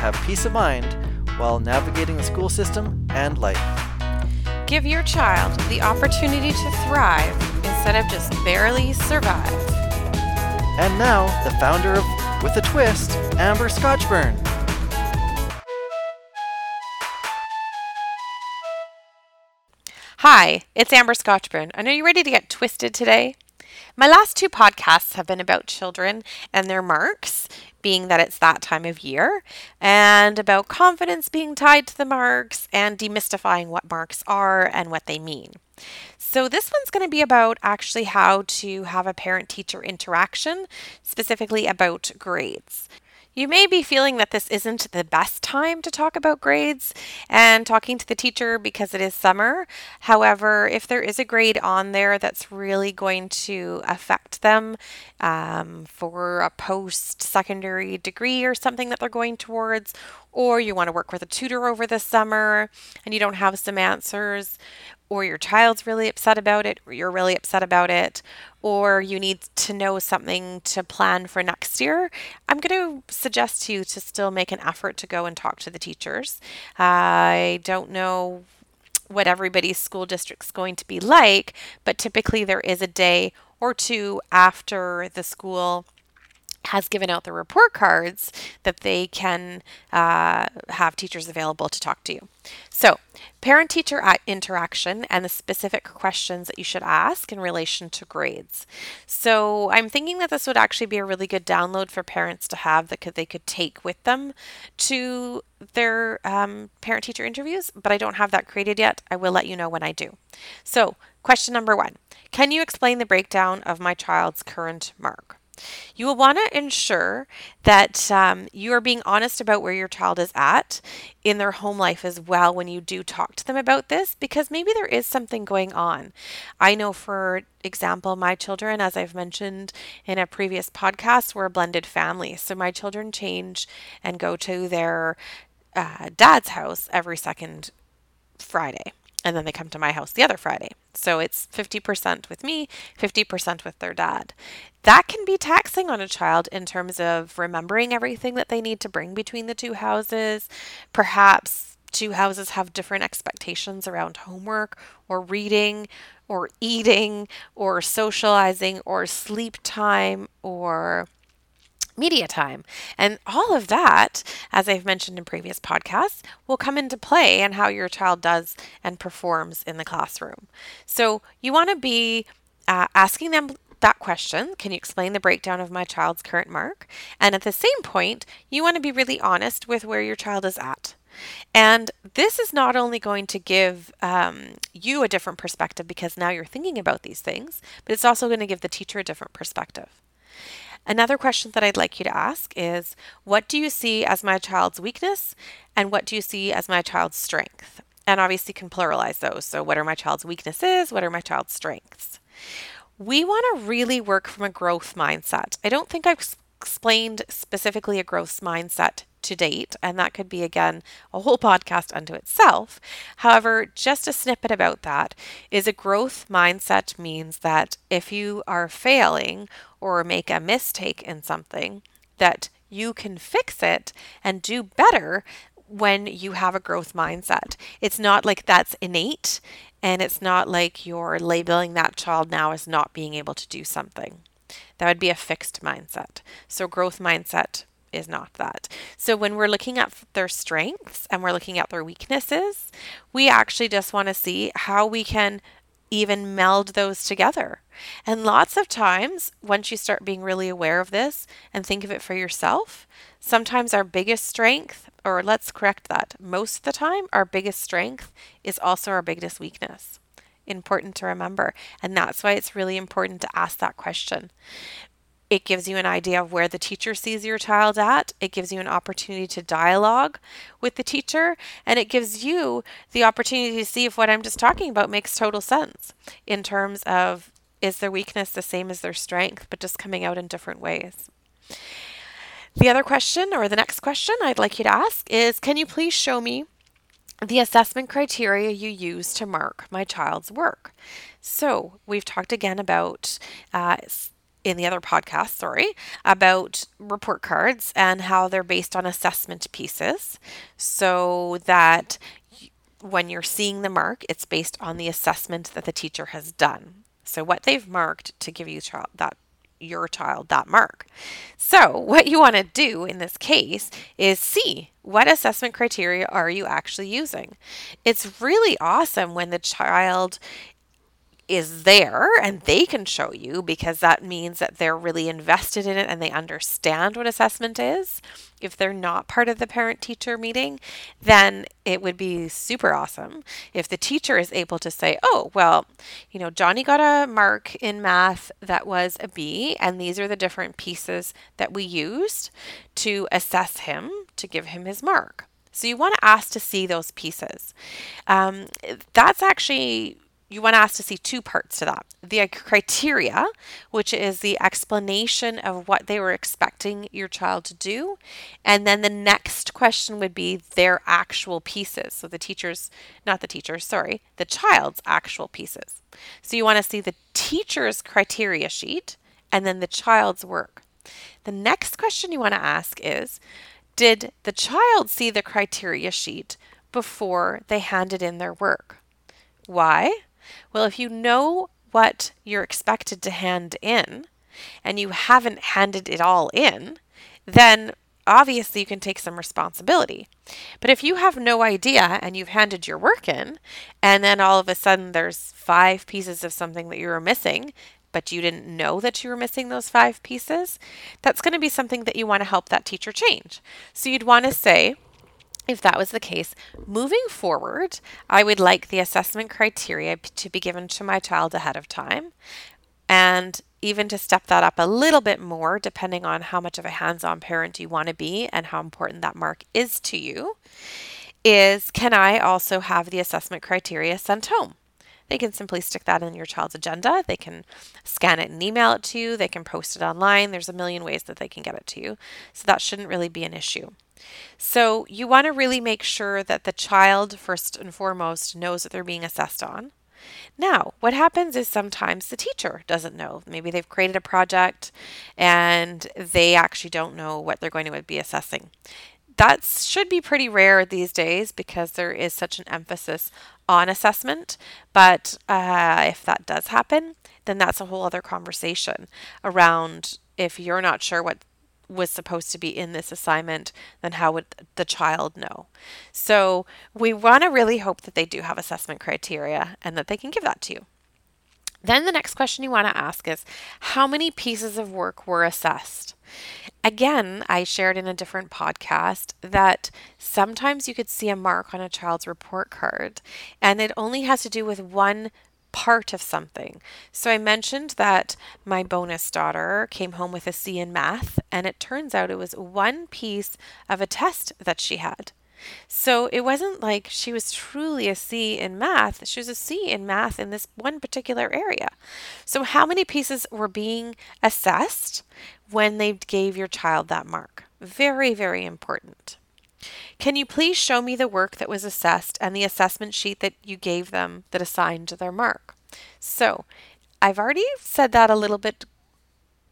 have peace of mind while navigating the school system and life. Give your child the opportunity to thrive instead of just barely survive. And now, the founder of With a Twist, Amber Scotchburn. Hi, it's Amber Scotchburn, and are you ready to get twisted today? My last two podcasts have been about children and their marks, being that it's that time of year, and about confidence being tied to the marks and demystifying what marks are and what they mean. So, this one's going to be about actually how to have a parent teacher interaction, specifically about grades. You may be feeling that this isn't the best time to talk about grades and talking to the teacher because it is summer. However, if there is a grade on there that's really going to affect them um, for a post secondary degree or something that they're going towards, or you want to work with a tutor over the summer and you don't have some answers, or your child's really upset about it, or you're really upset about it, or you need to know something to plan for next year, I'm going to suggest to you to still make an effort to go and talk to the teachers. I don't know what everybody's school district's going to be like, but typically there is a day or two after the school has given out the report cards that they can uh, have teachers available to talk to you. So, parent teacher interaction and the specific questions that you should ask in relation to grades. So, I'm thinking that this would actually be a really good download for parents to have that could, they could take with them to their um, parent teacher interviews, but I don't have that created yet. I will let you know when I do. So, question number one Can you explain the breakdown of my child's current mark? You will want to ensure that um, you are being honest about where your child is at in their home life as well when you do talk to them about this, because maybe there is something going on. I know, for example, my children, as I've mentioned in a previous podcast, were a blended family. So my children change and go to their uh, dad's house every second Friday and then they come to my house the other Friday. So it's 50% with me, 50% with their dad. That can be taxing on a child in terms of remembering everything that they need to bring between the two houses. Perhaps two houses have different expectations around homework or reading or eating or socializing or sleep time or media time. And all of that, as I've mentioned in previous podcasts, will come into play and how your child does and performs in the classroom. So you want to be uh, asking them that question Can you explain the breakdown of my child's current mark? And at the same point, you want to be really honest with where your child is at. And this is not only going to give um, you a different perspective because now you're thinking about these things, but it's also going to give the teacher a different perspective. Another question that I'd like you to ask is What do you see as my child's weakness? And what do you see as my child's strength? And obviously, can pluralize those. So, what are my child's weaknesses? What are my child's strengths? We want to really work from a growth mindset. I don't think I've explained specifically a growth mindset to date, and that could be again a whole podcast unto itself. However, just a snippet about that is a growth mindset means that if you are failing or make a mistake in something, that you can fix it and do better when you have a growth mindset. It's not like that's innate and it's not like you're labeling that child now as not being able to do something. That would be a fixed mindset. So, growth mindset is not that. So when we're looking at their strengths and we're looking at their weaknesses, we actually just want to see how we can even meld those together. And lots of times, once you start being really aware of this and think of it for yourself, sometimes our biggest strength, or let's correct that, most of the time, our biggest strength is also our biggest weakness. Important to remember. And that's why it's really important to ask that question It gives you an idea of where the teacher sees your child at. It gives you an opportunity to dialogue with the teacher. And it gives you the opportunity to see if what I'm just talking about makes total sense in terms of is their weakness the same as their strength, but just coming out in different ways. The other question, or the next question I'd like you to ask is Can you please show me the assessment criteria you use to mark my child's work? So, we've talked again about uh, in the other podcast, sorry, about report cards and how they're based on assessment pieces so that when you're seeing the mark, it's based on the assessment that the teacher has done. So what they've marked to give you child that your child that mark. So, what you want to do in this case is see what assessment criteria are you actually using. It's really awesome when the child is there and they can show you because that means that they're really invested in it and they understand what assessment is. If they're not part of the parent teacher meeting, then it would be super awesome if the teacher is able to say, oh, well, you know, Johnny got a mark in math that was a B, and these are the different pieces that we used to assess him to give him his mark. So you want to ask to see those pieces. Um, that's actually you want to ask to see two parts to that the criteria, which is the explanation of what they were expecting your child to do. And then the next question would be their actual pieces. So the teacher's, not the teacher's, sorry, the child's actual pieces. So you want to see the teacher's criteria sheet and then the child's work. The next question you want to ask is Did the child see the criteria sheet before they handed in their work? Why? Well, if you know what you're expected to hand in and you haven't handed it all in, then obviously you can take some responsibility. But if you have no idea and you've handed your work in, and then all of a sudden there's five pieces of something that you were missing, but you didn't know that you were missing those five pieces, that's going to be something that you want to help that teacher change. So you'd want to say, if that was the case, moving forward, I would like the assessment criteria to be given to my child ahead of time. And even to step that up a little bit more, depending on how much of a hands on parent you want to be and how important that mark is to you, is can I also have the assessment criteria sent home? They can simply stick that in your child's agenda. They can scan it and email it to you. They can post it online. There's a million ways that they can get it to you. So that shouldn't really be an issue. So you want to really make sure that the child, first and foremost, knows that they're being assessed on. Now, what happens is sometimes the teacher doesn't know. Maybe they've created a project and they actually don't know what they're going to be assessing. That should be pretty rare these days because there is such an emphasis on assessment. But uh, if that does happen, then that's a whole other conversation around if you're not sure what was supposed to be in this assignment, then how would the child know? So we want to really hope that they do have assessment criteria and that they can give that to you. Then the next question you want to ask is how many pieces of work were assessed? Again, I shared in a different podcast that sometimes you could see a mark on a child's report card and it only has to do with one part of something. So I mentioned that my bonus daughter came home with a C in math, and it turns out it was one piece of a test that she had. So it wasn't like she was truly a C in math. She was a C in math in this one particular area. So, how many pieces were being assessed when they gave your child that mark? Very, very important. Can you please show me the work that was assessed and the assessment sheet that you gave them that assigned their mark? So, I've already said that a little bit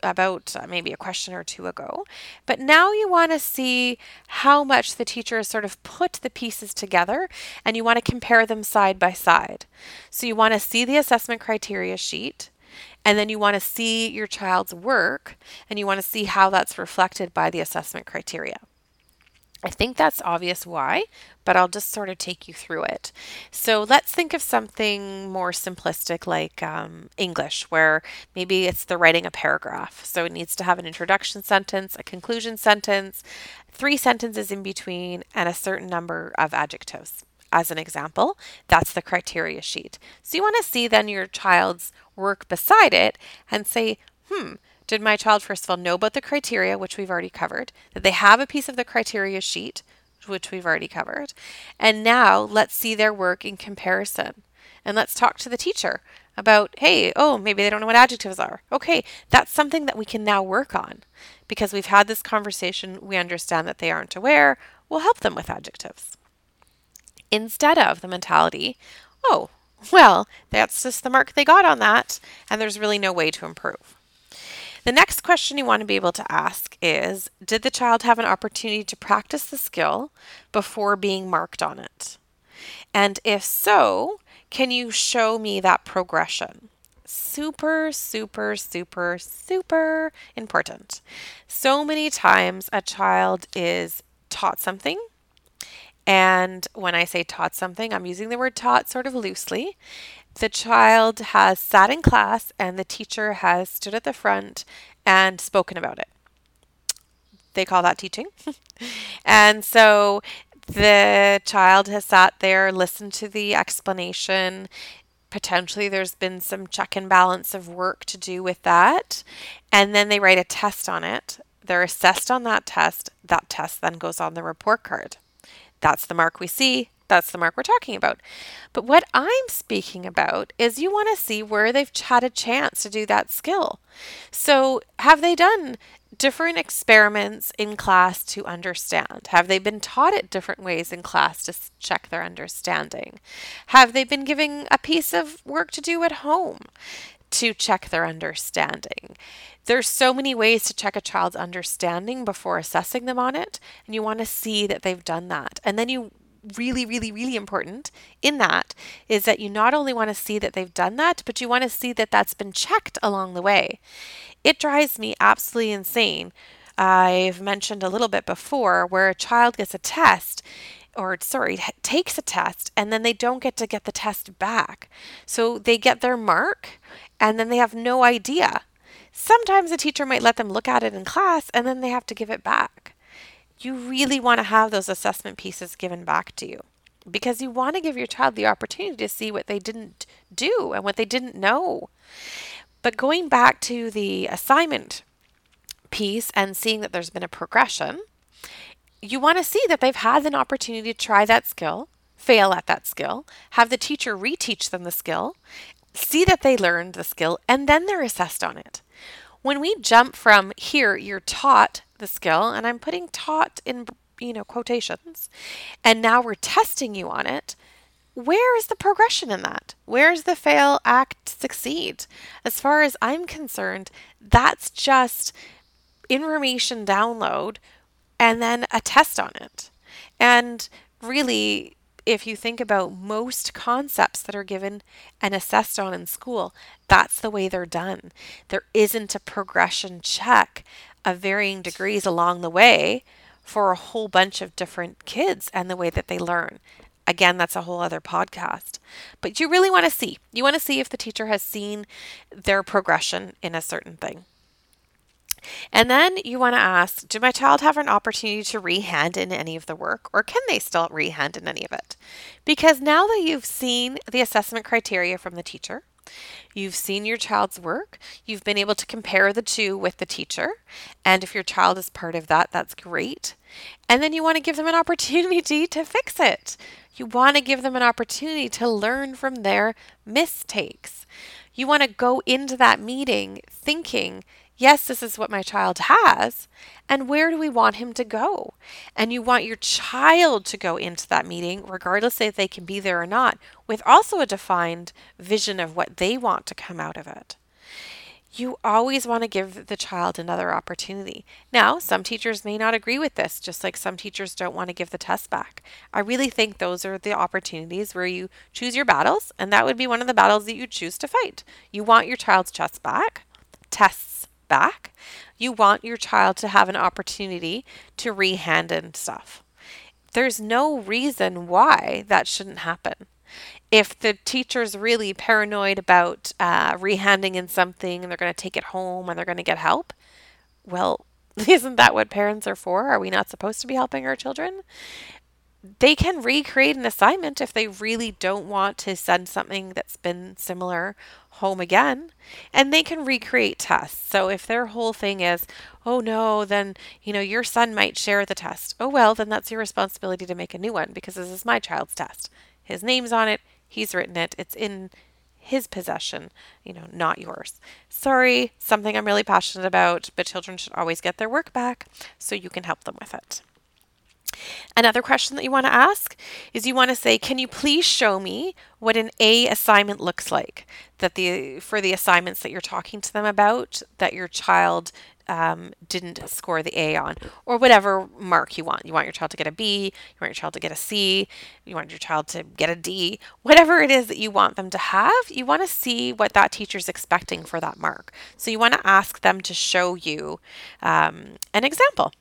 about uh, maybe a question or two ago, but now you want to see how much the teacher has sort of put the pieces together and you want to compare them side by side. So, you want to see the assessment criteria sheet. And then you want to see your child's work and you want to see how that's reflected by the assessment criteria. I think that's obvious why, but I'll just sort of take you through it. So let's think of something more simplistic like um, English, where maybe it's the writing a paragraph. So it needs to have an introduction sentence, a conclusion sentence, three sentences in between, and a certain number of adjectives. As an example, that's the criteria sheet. So you want to see then your child's work beside it and say, hmm, Did my child, first of all, know about the criteria, which we've already covered? Did they have a piece of the criteria sheet, which we've already covered? And now let's see their work in comparison. And let's talk to the teacher about, hey, oh, maybe they don't know what adjectives are. Okay, that's something that we can now work on because we've had this conversation. We understand that they aren't aware. We'll help them with adjectives. Instead of the mentality, oh, well, that's just the mark they got on that, and there's really no way to improve. The next question you want to be able to ask is Did the child have an opportunity to practice the skill before being marked on it? And if so, can you show me that progression? Super, super, super, super important. So many times a child is taught something. And when I say taught something, I'm using the word taught sort of loosely the child has sat in class and the teacher has stood at the front and spoken about it. They call that teaching. and so the child has sat there, listened to the explanation. Potentially, there's been some check and balance of work to do with that. And then they write a test on it. They're assessed on that test. That test then goes on the report card. That's the mark we see. That's the mark we're talking about. But what I'm speaking about is you want to see where they've had a chance to do that skill. So, have they done different experiments in class to understand? Have they been taught it different ways in class to check their understanding? Have they been given a piece of work to do at home to check their understanding? There's so many ways to check a child's understanding before assessing them on it, and you want to see that they've done that. And then you really, really, really important in that is that you not only want to see that they've done that, but you want to see that that's been checked along the way. It drives me absolutely insane. I've mentioned a little bit before where a child gets a test or sorry, takes a test and then they don't get to get the test back. So they get their mark and then they have no idea. Sometimes a teacher might let them look at it in class and then they have to give it back you really want to have those assessment pieces given back to you because you want to give your child the opportunity to see what they didn't do and what they didn't know. But going back to the assignment piece and seeing that there's been a progression, you want to see that they've had an opportunity to try that skill, fail at that skill, have the teacher reteach them the skill, see that they learned the skill, and then they're assessed on it. When we jump from here, you're taught the skill, and I'm putting taught in, you know, quotations, and now we're testing you on it. Where is the progression in that? Where's the fail, act, succeed? As far as I'm concerned, that's just information download and then a test on it. And really, if you think about most concepts that are given and assessed on in school, that's the way they're done. There isn't a progression check of varying degrees along the way for a whole bunch of different kids and the way that they learn. Again, that's a whole other podcast. But you really want to see. You want to see if the teacher has seen their progression in a certain thing. And then you want to ask Did my child have an opportunity to rehand in any of the work, or can they still rehand in any of it? Because now that you've seen the assessment criteria from the teacher, You've seen your child's work. You've been able to compare the two with the teacher. And if your child is part of that, that's great. And then you want to give them an opportunity to fix it. You want to give them an opportunity to learn from their mistakes. You want to go into that meeting thinking, yes, this is what my child has, and where do we want him to go? And you want your child to go into that meeting, regardless if they can be there or not, with also a defined vision of what they want to come out of it. You always want to give the child another opportunity. Now, some teachers may not agree with this, just like some teachers don't want to give the test back. I really think those are the opportunities where you choose your battles, and that would be one of the battles that you choose to fight. You want your child's test back, tests back, you want your child to have an opportunity to rehand in stuff. There's no reason why that shouldn't happen. If the teacher's really paranoid about uh, rehanding in something and they're going to take it home and they're going to get help, well, isn't that what parents are for? Are we not supposed to be helping our children? they can recreate an assignment if they really don't want to send something that's been similar home again and they can recreate tests so if their whole thing is oh no then you know your son might share the test oh well then that's your responsibility to make a new one because this is my child's test his name's on it he's written it it's in his possession, you know, not yours. Sorry, something I'm really passionate about, but children should always get their work back so you can help them with it. Another question that you want to ask is you want to say, can you please show me what an A assignment looks like? That the for the assignments that you're talking to them about that your child um, didn't score the A on, or whatever mark you want. You want your child to get a B, you want your child to get a C, you want your child to get a D, whatever it is that you want them to have, you want to see what that teacher's expecting for that mark. So you want to ask them to show you um, an example.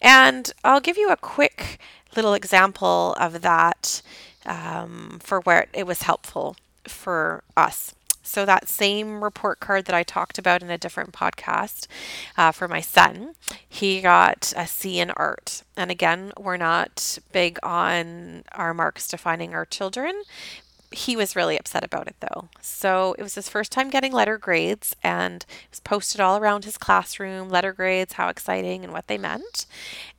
And I'll give you a quick little example of that um, for where it was helpful for us. So, that same report card that I talked about in a different podcast uh, for my son, he got a C in art. And again, we're not big on our marks defining our children, he was really upset about it though. So it was his first time getting letter grades and it was posted all around his classroom letter grades, how exciting and what they meant.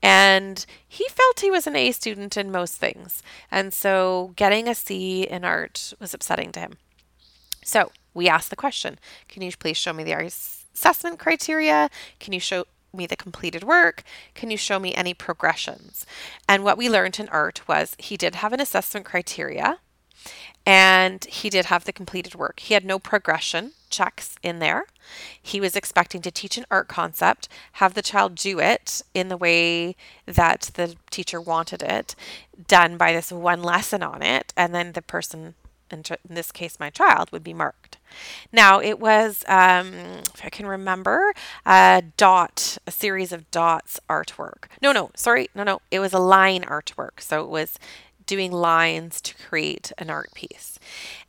And he felt he was an A student in most things. And so getting a C in art was upsetting to him. So we asked the question Can you please show me the assessment criteria? Can you show me the completed work? Can you show me any progressions? And what we learned in art was he did have an assessment criteria and he did have the completed work. He had no progression checks in there. He was expecting to teach an art concept, have the child do it in the way that the teacher wanted it, done by this one lesson on it, and then the person, in this case my child, would be marked. Now it was, um, if I can remember, a dot, a series of dots artwork. No, no, sorry, no, no, it was a line artwork. So it was doing lines to create an art piece.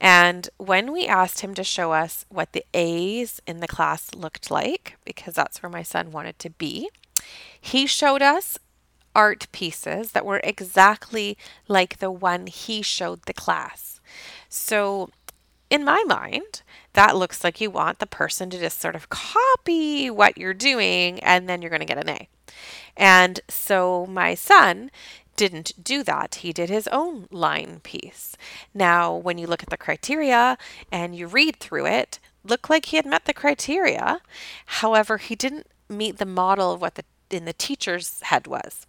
And when we asked him to show us what the A's in the class looked like, because that's where my son wanted to be, he showed us art pieces that were exactly like the one he showed the class. So, in my mind, that looks like you want the person to just sort of copy what you're doing and then you're going to get an A. And so my son didn't do that. He did his own line piece. Now, when you look at the criteria and you read through it, looked like he had met the criteria. However, he didn't meet the model of what the in the teacher's head was.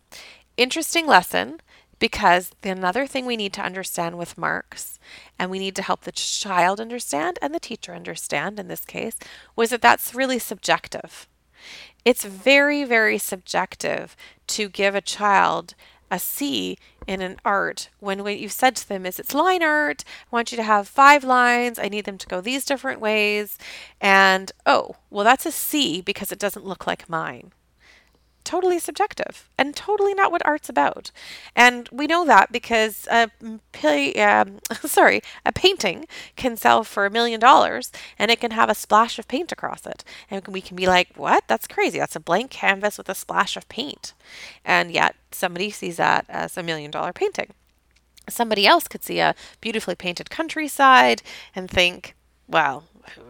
Interesting lesson because the another thing we need to understand with marks and we need to help the child understand and the teacher understand in this case was that that's really subjective. It's very very subjective to give a child a C in an art when what you've said to them is it's line art. I want you to have five lines. I need them to go these different ways. And oh, well, that's a C because it doesn't look like mine totally subjective and totally not what art's about. And we know that because a um, sorry, a painting can sell for a million dollars and it can have a splash of paint across it. And we can be like, "What? That's crazy. That's a blank canvas with a splash of paint." And yet somebody sees that as a million dollar painting. Somebody else could see a beautifully painted countryside and think, "Well,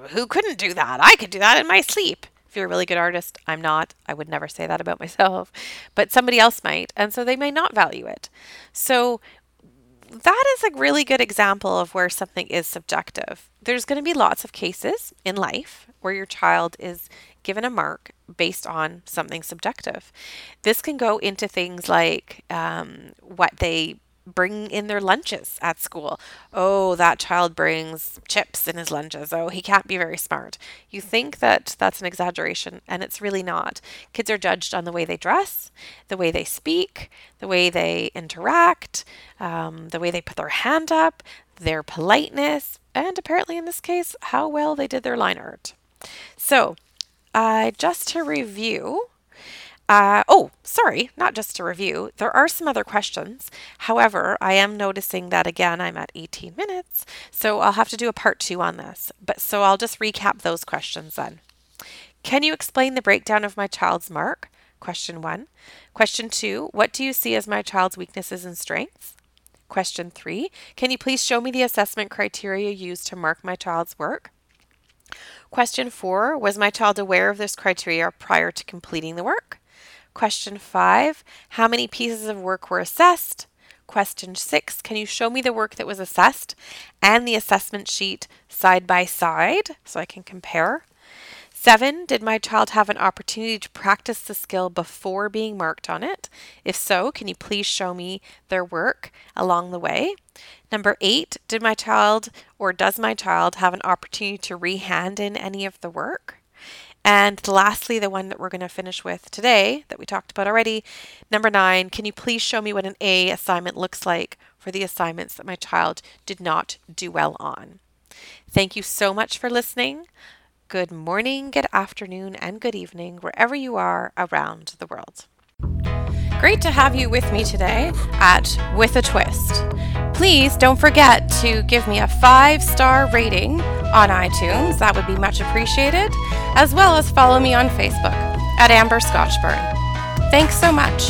who couldn't do that? I could do that in my sleep." If you're a really good artist, I'm not. I would never say that about myself, but somebody else might. And so they may not value it. So that is a really good example of where something is subjective. There's going to be lots of cases in life where your child is given a mark based on something subjective. This can go into things like um, what they bring in their lunches at school. Oh, that child brings chips in his lunches. Oh, he can't be very smart. You think that that's an exaggeration, and it's really not. Kids are judged on the way they dress, the way they speak, the way they interact, um, the way they put their hand up, their politeness, and apparently in this case, how well they did their line art. So, uh, just to review, uh, oh, sorry, not just a review. There are some other questions. However, I am noticing that again, I'm at 18 minutes, so I'll have to do a part two on this. But so I'll just recap those questions then. Can you explain the breakdown of my child's mark? Question one. Question two, what do you see as my child's weaknesses and strengths? Question three, can you please show me the assessment criteria used to mark my child's work? Question four, was my child aware of this criteria prior to completing the work? Question five, how many pieces of work were assessed? Question six, can you show me the work that was assessed and the assessment sheet side by side so I can compare? Seven, did my child have an opportunity to practice the skill before being marked on it? If so, can you please show me their work along the way? Number eight, did my child or does my child have an opportunity to rehand in any of the work? And lastly, the one that we're going to finish with today that we talked about already, number nine, can you please show me what an A assignment looks like for the assignments that my child did not do well on? Thank you so much for listening good morning, good afternoon, and good evening, wherever you are around the world. Great to have you with me today at With a Twist. Please don't forget to give me a five star rating on iTunes, that would be much appreciated, as well as follow me on Facebook at Amber Scotchburn. Thanks so much.